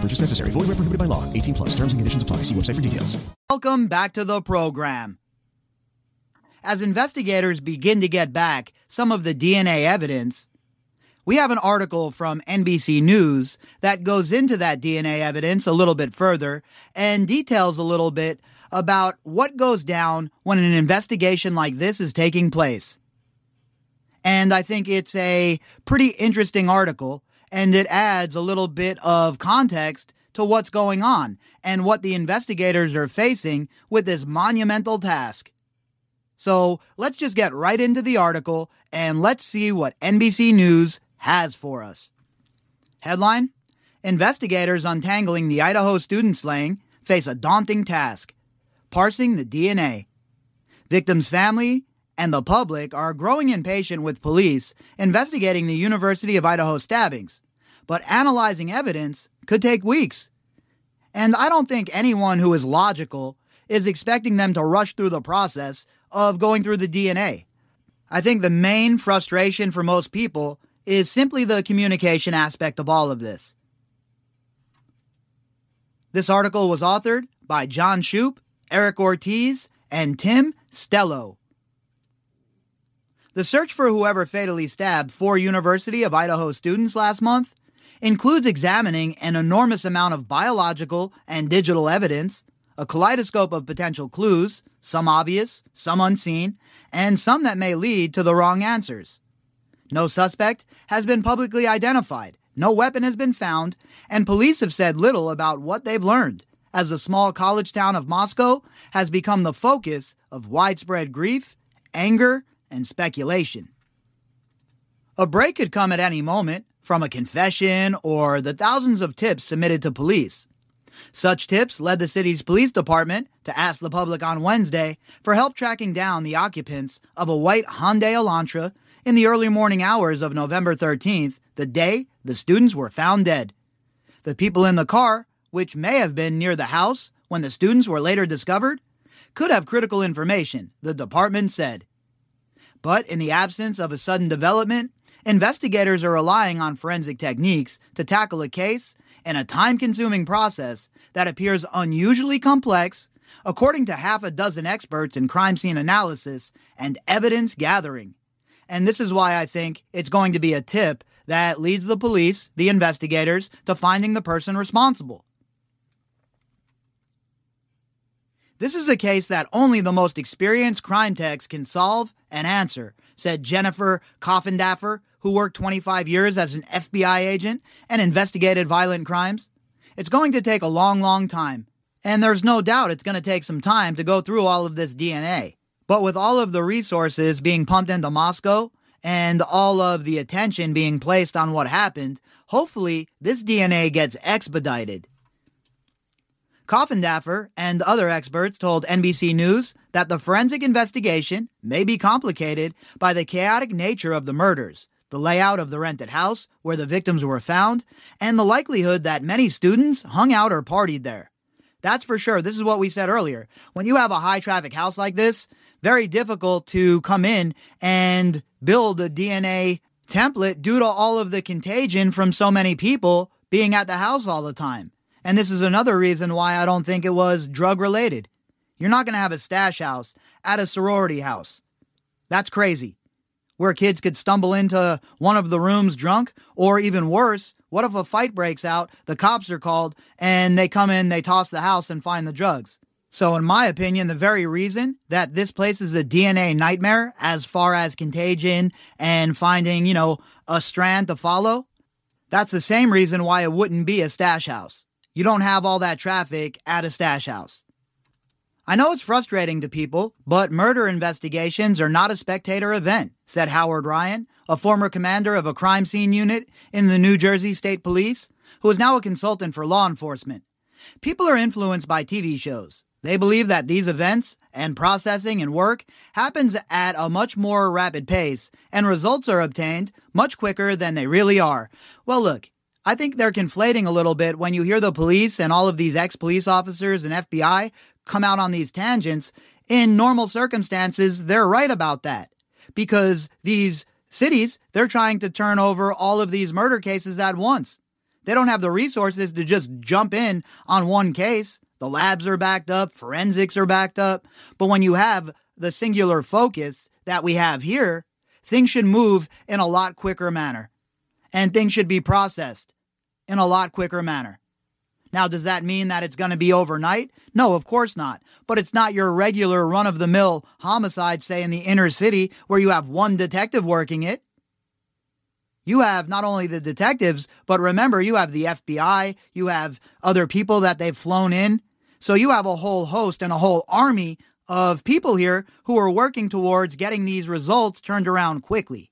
Purchase necessary. Void where prohibited by law. 18 plus. Terms and conditions apply. See website for details. Welcome back to the program. As investigators begin to get back some of the DNA evidence, we have an article from NBC News that goes into that DNA evidence a little bit further and details a little bit about what goes down when an investigation like this is taking place. And I think it's a pretty interesting article, and it adds a little bit of context to what's going on and what the investigators are facing with this monumental task. So let's just get right into the article and let's see what NBC News has for us. Headline Investigators untangling the Idaho student slaying face a daunting task parsing the DNA. Victims' family and the public are growing impatient with police investigating the University of Idaho stabbings, but analyzing evidence could take weeks. And I don't think anyone who is logical is expecting them to rush through the process of going through the DNA. I think the main frustration for most people is simply the communication aspect of all of this. This article was authored by Jon Schuppe, Eric Ortiz, and Tim Stelloh. The search for whoever fatally stabbed four University of Idaho students last month includes examining an enormous amount of biological and digital evidence, a kaleidoscope of potential clues, some obvious, some unseen, and some that may lead to the wrong answers. No suspect has been publicly identified, no weapon has been found, and police have said little about what they've learned, as the small college town of Moscow has become the focus of widespread grief, anger, and speculation. A break could come at any moment from a confession or the thousands of tips submitted to police. Such tips led the city's police department to ask the public on Wednesday for help tracking down the occupants of a white Hyundai Elantra in the early morning hours of November 13th, the day the students were found dead. The people in the car, which may have been near the house when the students were later discovered, could have critical information, the department said. But in the absence of a sudden development, investigators are relying on forensic techniques to tackle a case in a time consuming process that appears unusually complex, according to half a dozen experts in crime scene analysis and evidence gathering. And this is why I think it's going to be a tip that leads the police, the investigators, to finding the person responsible. This is a case that only the most experienced crime techs can solve and answer, said Jennifer Coffindaffer, who worked 25 years as an FBI agent and investigated violent crimes. It's going to take a long, long time, and there's no doubt it's going to take some time to go through all of this DNA. But with all of the resources being pumped into Moscow and all of the attention being placed on what happened, hopefully this DNA gets expedited. Coffindaffer and other experts told NBC News that the forensic investigation may be complicated by the chaotic nature of the murders, the layout of the rented house where the victims were found, and the likelihood that many students hung out or partied there. That's for sure. This is what we said earlier. When you have a high traffic house like this, very difficult to come in and build a DNA template due to all of the contagion from so many people being at the house all the time. And this is another reason why I don't think it was drug related. You're not going to have a stash house at a sorority house. That's crazy. Where kids could stumble into one of the rooms drunk, or even worse, What if a fight breaks out, the cops are called, and they come in, they toss the house and find the drugs? So, in my opinion, the very reason that this place is a DNA nightmare as far as contagion and finding, you know, a strand to follow, that's the same reason why it wouldn't be a stash house. You don't have all that traffic at a stash house. I know it's frustrating to people, but murder investigations are not a spectator event, said Howard Ryan, a former commander of a crime scene unit in the New Jersey State Police, who is now a consultant for law enforcement. People are influenced by TV shows. They believe that these events and processing and work happens at a much more rapid pace and results are obtained much quicker than they really are. Well, look, I think they're conflating a little bit when you hear the police and all of these ex police officers and FBI come out on these tangents. In normal circumstances, they're right about that because these cities, they're trying to turn over all of these murder cases at once. They don't have the resources to just jump in on one case. The labs are backed up, forensics are backed up. But when you have the singular focus that we have here, things should move in a lot quicker manner. And things should be processed in a lot quicker manner. Now, does that mean that it's going to be overnight? No, of course not. But it's not your regular run of the mill homicide, say in the inner city, where you have one detective working it. You have not only the detectives, but remember, you have the FBI, you have other people that they've flown in. So you have a whole host and a whole army of people here who are working towards getting these results turned around quickly.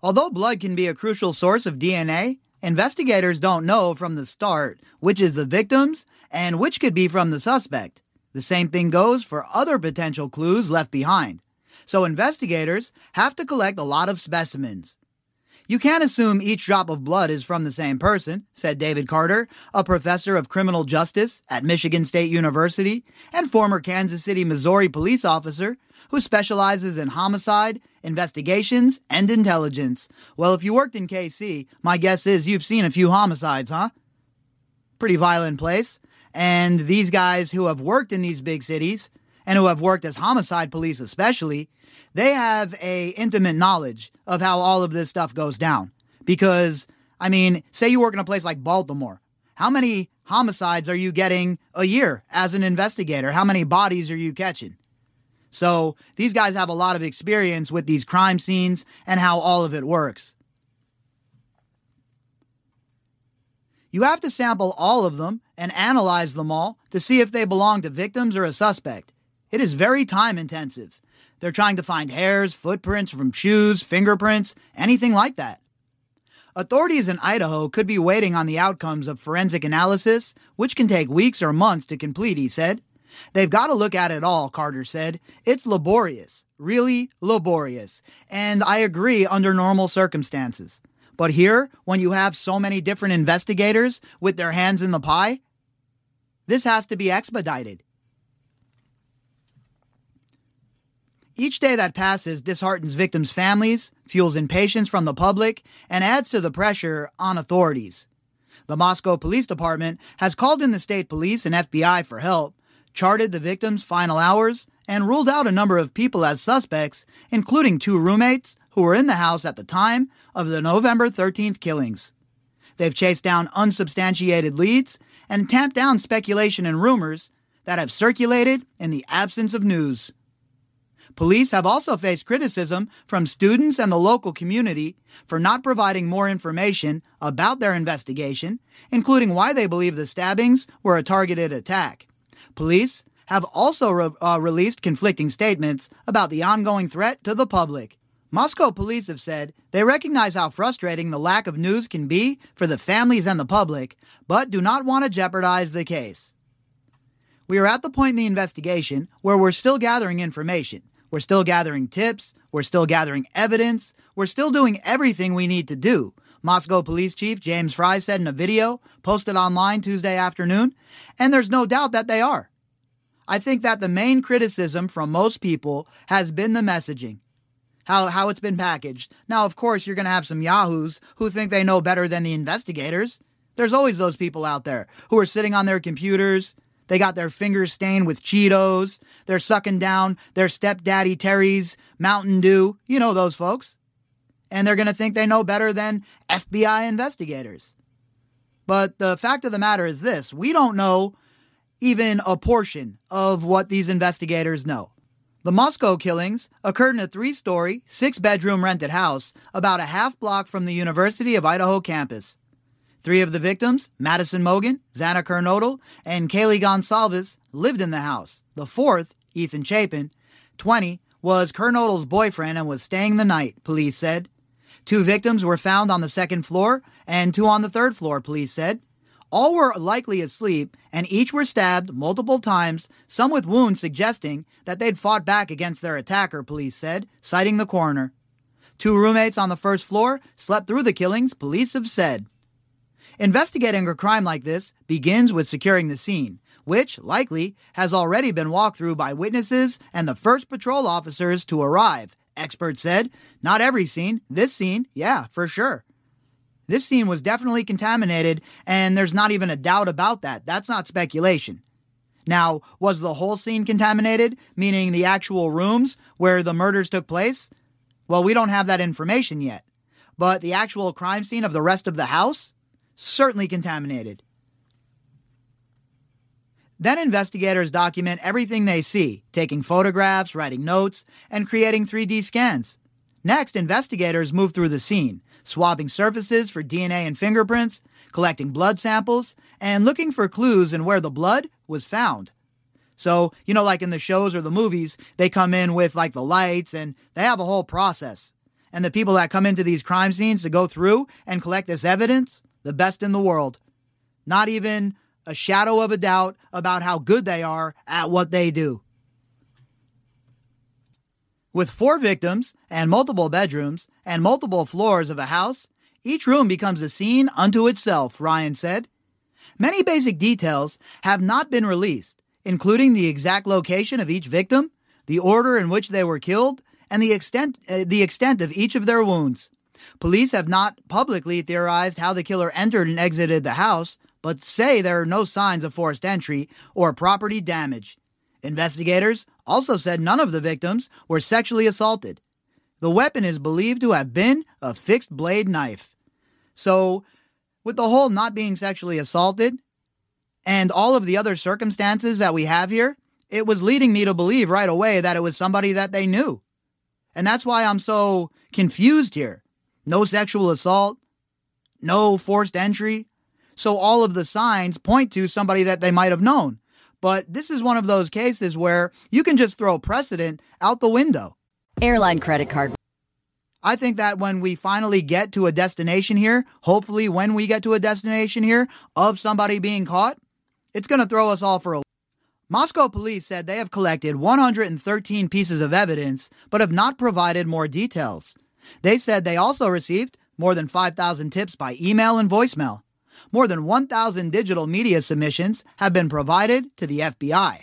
Although blood can be a crucial source of DNA, investigators don't know from the start which is the victim's and which could be from the suspect. The same thing goes for other potential clues left behind. So investigators have to collect a lot of specimens. You can't assume each drop of blood is from the same person, said David Carter, a professor of criminal justice at Michigan State University and former Kansas City, Missouri police officer who specializes in homicide, investigations, and intelligence. Well, if you worked in KC, my guess is you've seen a few homicides, huh? Pretty violent place. And these guys who have worked in these big cities and who have worked as homicide police especially, they have a intimate knowledge of how all of this stuff goes down. Because, I mean, say you work in a place like Baltimore. How many homicides are you getting a year as an investigator? How many bodies are you catching? So these guys have a lot of experience with these crime scenes and how all of it works. You have to sample all of them and analyze them all to see if they belong to victims or a suspect. It is very time intensive. They're trying to find hairs, footprints from shoes, fingerprints, anything like that. Authorities in Idaho could be waiting on the outcomes of forensic analysis, which can take weeks or months to complete, he said. They've got to look at it all, Carter said. It's laborious, really laborious. And I agree under normal circumstances. But here, when you have so many different investigators with their hands in the pie, this has to be expedited. Each day that passes disheartens victims' families, fuels impatience from the public, and adds to the pressure on authorities. The Moscow Police Department has called in the state police and FBI for help, charted the victims' final hours, and ruled out a number of people as suspects, including two roommates who were in the house at the time of the November 13th killings. They've chased down unsubstantiated leads and tamped down speculation and rumors that have circulated in the absence of news. Police have also faced criticism from students and the local community for not providing more information about their investigation, including why they believe the stabbings were a targeted attack. Police have also re- uh, released conflicting statements about the ongoing threat to the public. Moscow police have said they recognize how frustrating the lack of news can be for the families and the public, but do not want to jeopardize the case. We are at the point in the investigation where we're still gathering information. We're still gathering tips. We're still gathering evidence. We're still doing everything we need to do. Moscow Police Chief James Fry said in a video posted online Tuesday afternoon, and there's no doubt that they are. I think that the main criticism from most people has been the messaging, how, how it's been packaged. Now, of course, you're going to have some yahoos who think they know better than the investigators. There's always those people out there who are sitting on their computers, they got their fingers stained with Cheetos. They're sucking down their stepdaddy Terry's Mountain Dew. You know those folks. and they're going to think they know better than FBI investigators. But the fact of the matter is this we don't know even a portion of what these investigators know. The Moscow killings occurred in a three story, six bedroom rented house about a half block from the University of Idaho campus. Three of the victims, Madison Mogen, Xana Kernodle, and Kaylee Goncalves, lived in the house. The fourth, Ethan Chapin, 20, was Kernodle's boyfriend and was staying the night, police said. Two victims were found on the second floor and two on the third floor, police said. All were likely asleep, and each were stabbed multiple times, some with wounds suggesting that they'd fought back against their attacker, police said, citing the coroner. Two roommates on the first floor slept through the killings, police have said. Investigating a crime like this begins with securing the scene, which, likely, has already been walked through by witnesses and the first patrol officers to arrive, experts said. Not every scene, this scene, yeah, for sure. This scene was definitely contaminated, and there's not even a doubt about that. That's not speculation. Now, was the whole scene contaminated, meaning the actual rooms where the murders took place? Well, we don't have that information yet. But the actual crime scene of the rest of the house? Certainly contaminated. Then investigators document everything they see, taking photographs, writing notes, and creating 3D scans. Next, investigators move through the scene, swabbing surfaces for DNA and fingerprints, collecting blood samples, and looking for clues in where the blood was found. So, you know, like in the shows or the movies, they come in with like the lights and they have a whole process. And the people that come into these crime scenes to go through and collect this evidence, the best in the world. Not even a shadow of a doubt about how good they are at what they do. With four victims and multiple bedrooms and multiple floors of a house, each room becomes a scene unto itself, Ryan said. Many basic details have not been released, including the exact location of each victim, the order in which they were killed, and the extent, uh, the extent of each of their wounds. Police have not publicly theorized how the killer entered and exited the house, but say there are no signs of forced entry or property damage. Investigators also said none of the victims were sexually assaulted. The weapon is believed to have been a fixed blade knife. So, with the whole not being sexually assaulted and all of the other circumstances that we have here, it was leading me to believe right away that it was somebody that they knew. And that's why I'm so confused here. No sexual assault, no forced entry. So all of the signs point to somebody that they might have known. But this is one of those cases where you can just throw precedent out the window. Airline credit card. I think that when we finally get to a destination here, hopefully when we get to a destination here of somebody being caught, it's going to throw us all for a Moscow police said they have collected 113 pieces of evidence but have not provided more details. They said they also received more than 5,000 tips by email and voicemail. More than 1,000 digital media submissions have been provided to the FBI.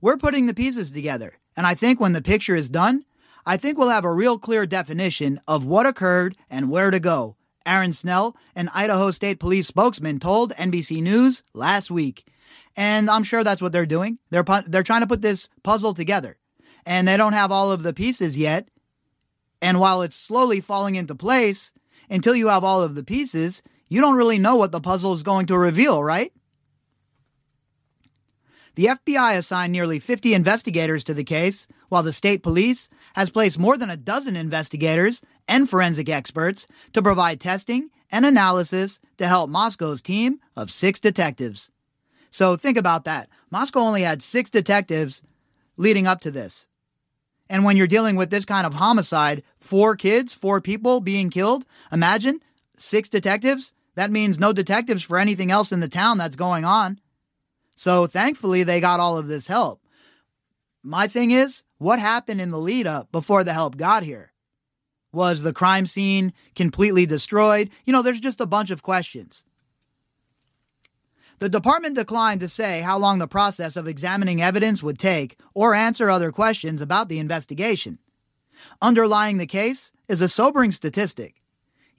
We're putting the pieces together, and I think when the picture is done, I think we'll have a real clear definition of what occurred and where to go, Aaron Snell, an Idaho State Police spokesman, told NBC News last week. And I'm sure that's what they're doing. They're, they're trying to put this puzzle together, and they don't have all of the pieces yet. And while it's slowly falling into place, until you have all of the pieces, you don't really know what the puzzle is going to reveal, right? The FBI assigned nearly 50 investigators to the case, while the state police has placed more than a dozen investigators and forensic experts to provide testing and analysis to help Moscow's team of six detectives. So think about that. Moscow only had six detectives leading up to this. And when you're dealing with this kind of homicide, four kids, four people being killed, imagine six detectives. That means no detectives for anything else in the town that's going on. So thankfully, they got all of this help. My thing is, what happened in the lead up before the help got here? Was the crime scene completely destroyed? You know, there's just a bunch of questions. The department declined to say how long the process of examining evidence would take or answer other questions about the investigation. Underlying the case is a sobering statistic.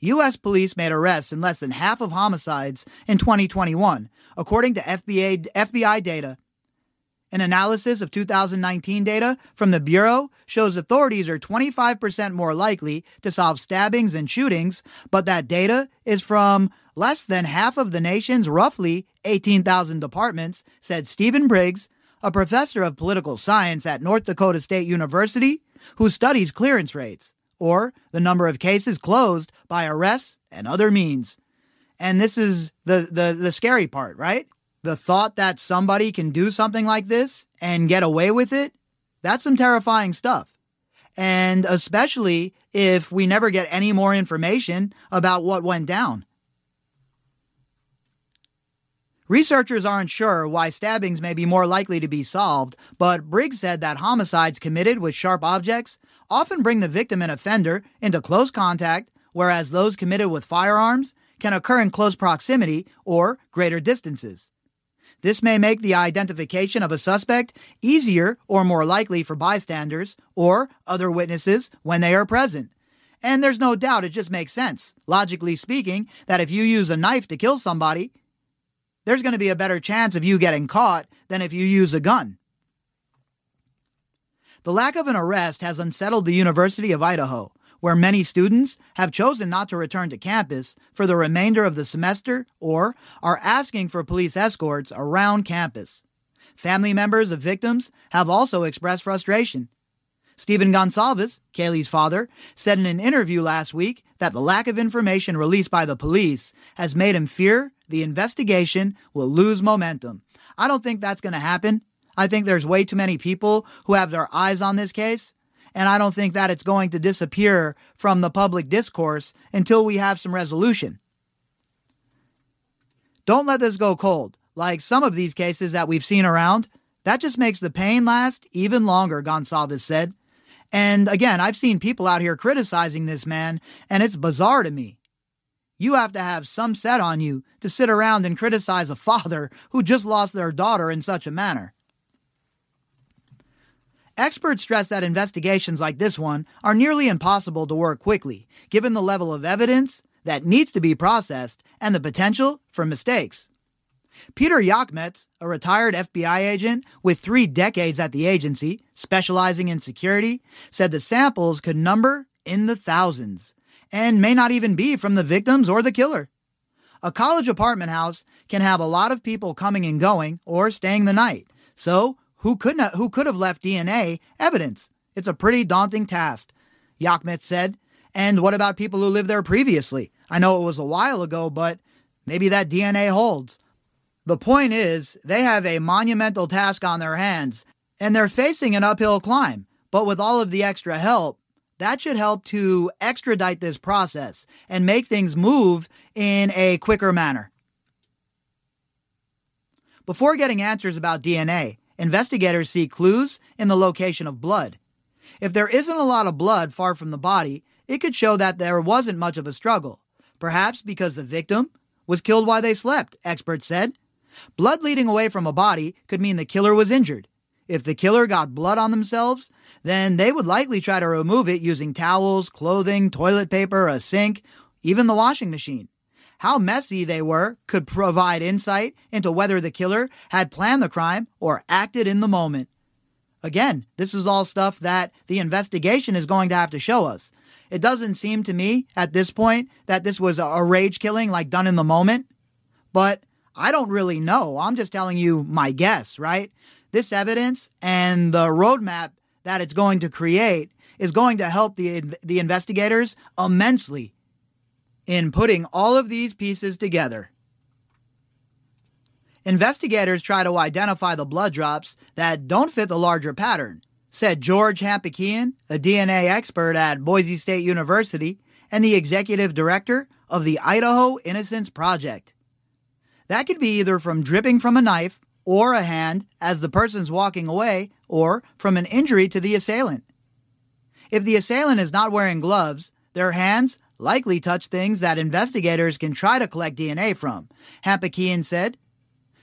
U.S. police made arrests in less than half of homicides in 2021, according to FBI, FBI data. An analysis of 2019 data from the Bureau shows authorities are 25% more likely to solve stabbings and shootings, but that data is from less than half of the nation's roughly 18,000 departments, said Stephen Briggs, a professor of political science at North Dakota State University who studies clearance rates, or the number of cases closed by arrests and other means. And this is the, the, the scary part, right? The thought that somebody can do something like this and get away with it, that's some terrifying stuff. And especially if we never get any more information about what went down. Researchers aren't sure why stabbings may be more likely to be solved, but Briggs said that homicides committed with sharp objects often bring the victim and offender into close contact, whereas those committed with firearms can occur in close proximity or greater distances. This may make the identification of a suspect easier or more likely for bystanders or other witnesses when they are present. And there's no doubt it just makes sense, logically speaking, that if you use a knife to kill somebody, there's going to be a better chance of you getting caught than if you use a gun. The lack of an arrest has unsettled the University of Idaho, where many students have chosen not to return to campus for the remainder of the semester or are asking for police escorts around campus. Family members of victims have also expressed frustration. Stephen Goncalves, Kaylee's father, said in an interview last week that the lack of information released by the police has made him fear the investigation will lose momentum. I don't think that's going to happen. I think there's way too many people who have their eyes on this case, and I don't think that it's going to disappear from the public discourse until we have some resolution. Don't let this go cold. Like some of these cases that we've seen around, that just makes the pain last even longer, Goncalves said. And again, I've seen people out here criticizing this man, and it's bizarre to me. You have to have some set on you to sit around and criticize a father who just lost their daughter in such a manner. Experts stress that investigations like this one are nearly impossible to work quickly, given the level of evidence that needs to be processed and the potential for mistakes. Peter Yachmetz, a retired FBI agent with three decades at the agency, specializing in security, said the samples could number in the thousands and may not even be from the victims or the killer. A college apartment house can have a lot of people coming and going or staying the night, so who could not, who could have left DNA evidence? It's a pretty daunting task, Yachmetz said. And what about people who lived there previously? I know it was a while ago, but maybe that DNA holds. The point is, they have a monumental task on their hands, and they're facing an uphill climb. But with all of the extra help, that should help to extradite this process and make things move in a quicker manner. Before getting answers about DNA, investigators see clues in the location of blood. If there isn't a lot of blood far from the body, it could show that there wasn't much of a struggle, perhaps because the victim was killed while they slept, experts said. Blood leading away from a body could mean the killer was injured. If the killer got blood on themselves, then they would likely try to remove it using towels, clothing, toilet paper, a sink, even the washing machine. How messy they were could provide insight into whether the killer had planned the crime or acted in the moment. Again, this is all stuff that the investigation is going to have to show us. It doesn't seem to me at this point that this was a rage killing like done in the moment, but I don't really know. I'm just telling you my guess, right? This evidence and the roadmap that it's going to create is going to help the the investigators immensely in putting all of these pieces together. Investigators try to identify the blood drops that don't fit the larger pattern, said George Hampikian, a DNA expert at Boise State University and the executive director of the Idaho Innocence Project. That could be either from dripping from a knife or a hand as the person's walking away or from an injury to the assailant. If the assailant is not wearing gloves, their hands likely touch things that investigators can try to collect DNA from, Hampikian said.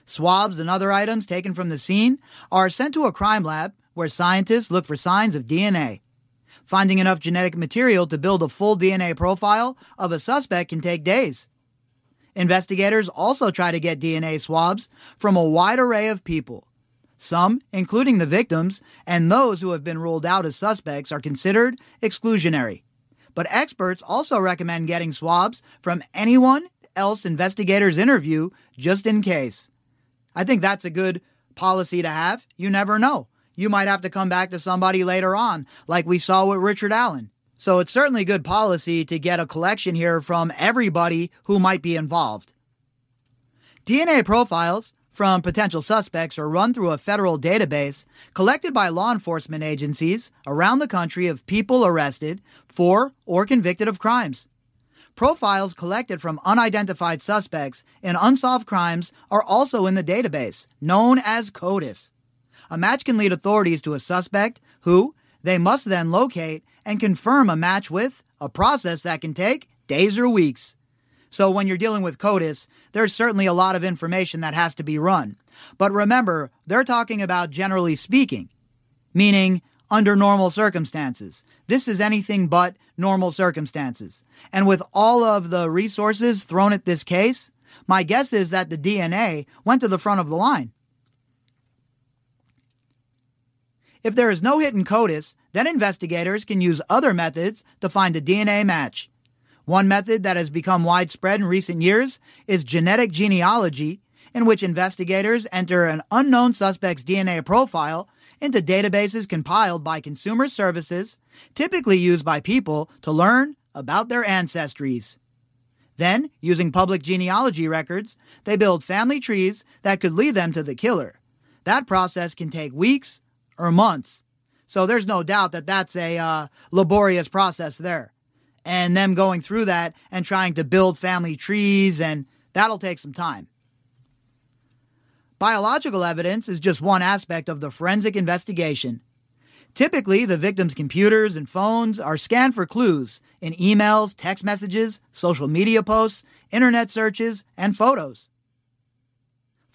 Swabs and other items taken from the scene are sent to a crime lab where scientists look for signs of DNA. Finding enough genetic material to build a full DNA profile of a suspect can take days. Investigators also try to get DNA swabs from a wide array of people. Some, including the victims and those who have been ruled out as suspects, are considered exclusionary. But experts also recommend getting swabs from anyone else investigators interview just in case. I think that's a good policy to have. You never know. You might have to come back to somebody later on, like we saw with Richard Allen. So it's certainly good policy to get a collection here from everybody who might be involved. DNA profiles from potential suspects are run through a federal database collected by law enforcement agencies around the country of people arrested for or convicted of crimes. Profiles collected from unidentified suspects in unsolved crimes are also in the database, known as CODIS. A match can lead authorities to a suspect who they must then locate and confirm a match with, a process that can take days or weeks. So when you're dealing with CODIS, there's certainly a lot of information that has to be run. But remember, they're talking about generally speaking, meaning under normal circumstances. This is anything but normal circumstances. And with all of the resources thrown at this case, my guess is that the DNA went to the front of the line. If there is no hidden CODIS, then investigators can use other methods to find a DNA match. One method that has become widespread in recent years is genetic genealogy, in which investigators enter an unknown suspect's DNA profile into databases compiled by consumer services, typically used by people to learn about their ancestries. Then, using public genealogy records, they build family trees that could lead them to the killer. That process can take weeks or months. So there's no doubt that that's a uh, laborious process there. And them going through that and trying to build family trees, and that'll take some time. Biological evidence is just one aspect of the forensic investigation. Typically, the victim's computers and phones are scanned for clues in emails, text messages, social media posts, internet searches, and photos.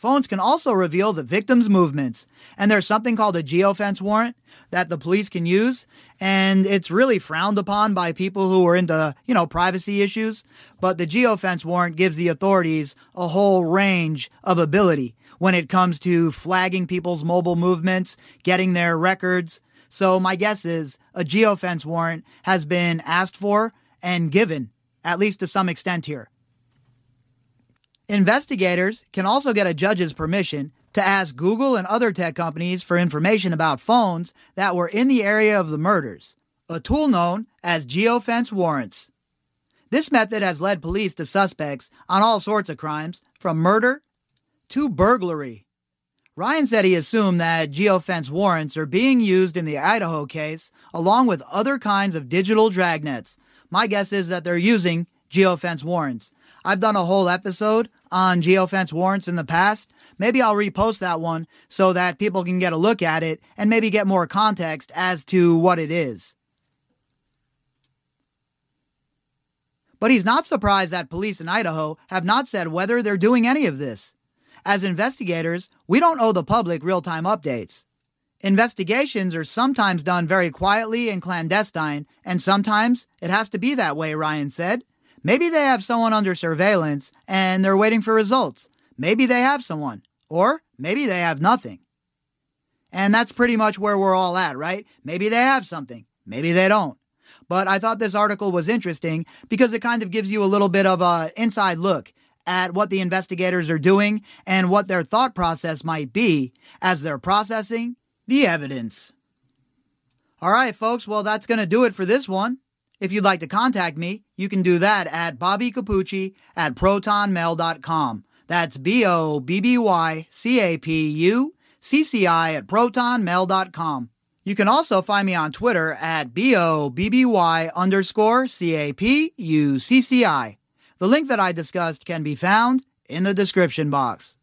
Phones can also reveal the victim's movements, and there's something called a geofence warrant that the police can use, and it's really frowned upon by people who are into, you know, privacy issues, but the geofence warrant gives the authorities a whole range of ability when it comes to flagging people's mobile movements, getting their records. So my guess is a geofence warrant has been asked for and given, at least to some extent here. Investigators can also get a judge's permission to ask Google and other tech companies for information about phones that were in the area of the murders, a tool known as geofence warrants. This method has led police to suspects on all sorts of crimes, from murder to burglary. Ryan said he assumed that geofence warrants are being used in the Idaho case along with other kinds of digital dragnets. My guess is that they're using geofence warrants. I've done a whole episode on geofence warrants in the past. Maybe I'll repost that one so that people can get a look at it and maybe get more context as to what it is. But he's not surprised that police in Idaho have not said whether they're doing any of this. As investigators, we don't owe the public real time updates. Investigations are sometimes done very quietly and clandestine, and sometimes it has to be that way, Ryan said. Maybe they have someone under surveillance and they're waiting for results. Maybe they have someone, or maybe they have nothing. And that's pretty much where we're all at, right? Maybe they have something, maybe they don't. But I thought this article was interesting because it kind of gives you a little bit of an inside look at what the investigators are doing and what their thought process might be as they're processing the evidence. All right, folks, well, that's going to do it for this one. If you'd like to contact me, you can do that at Bobby Capucci at protonmail.com. That's B O B B Y C A P U C C I at protonmail.com. You can also find me on Twitter at B O B B Y underscore C A P U C C I. The link that I discussed can be found in the description box.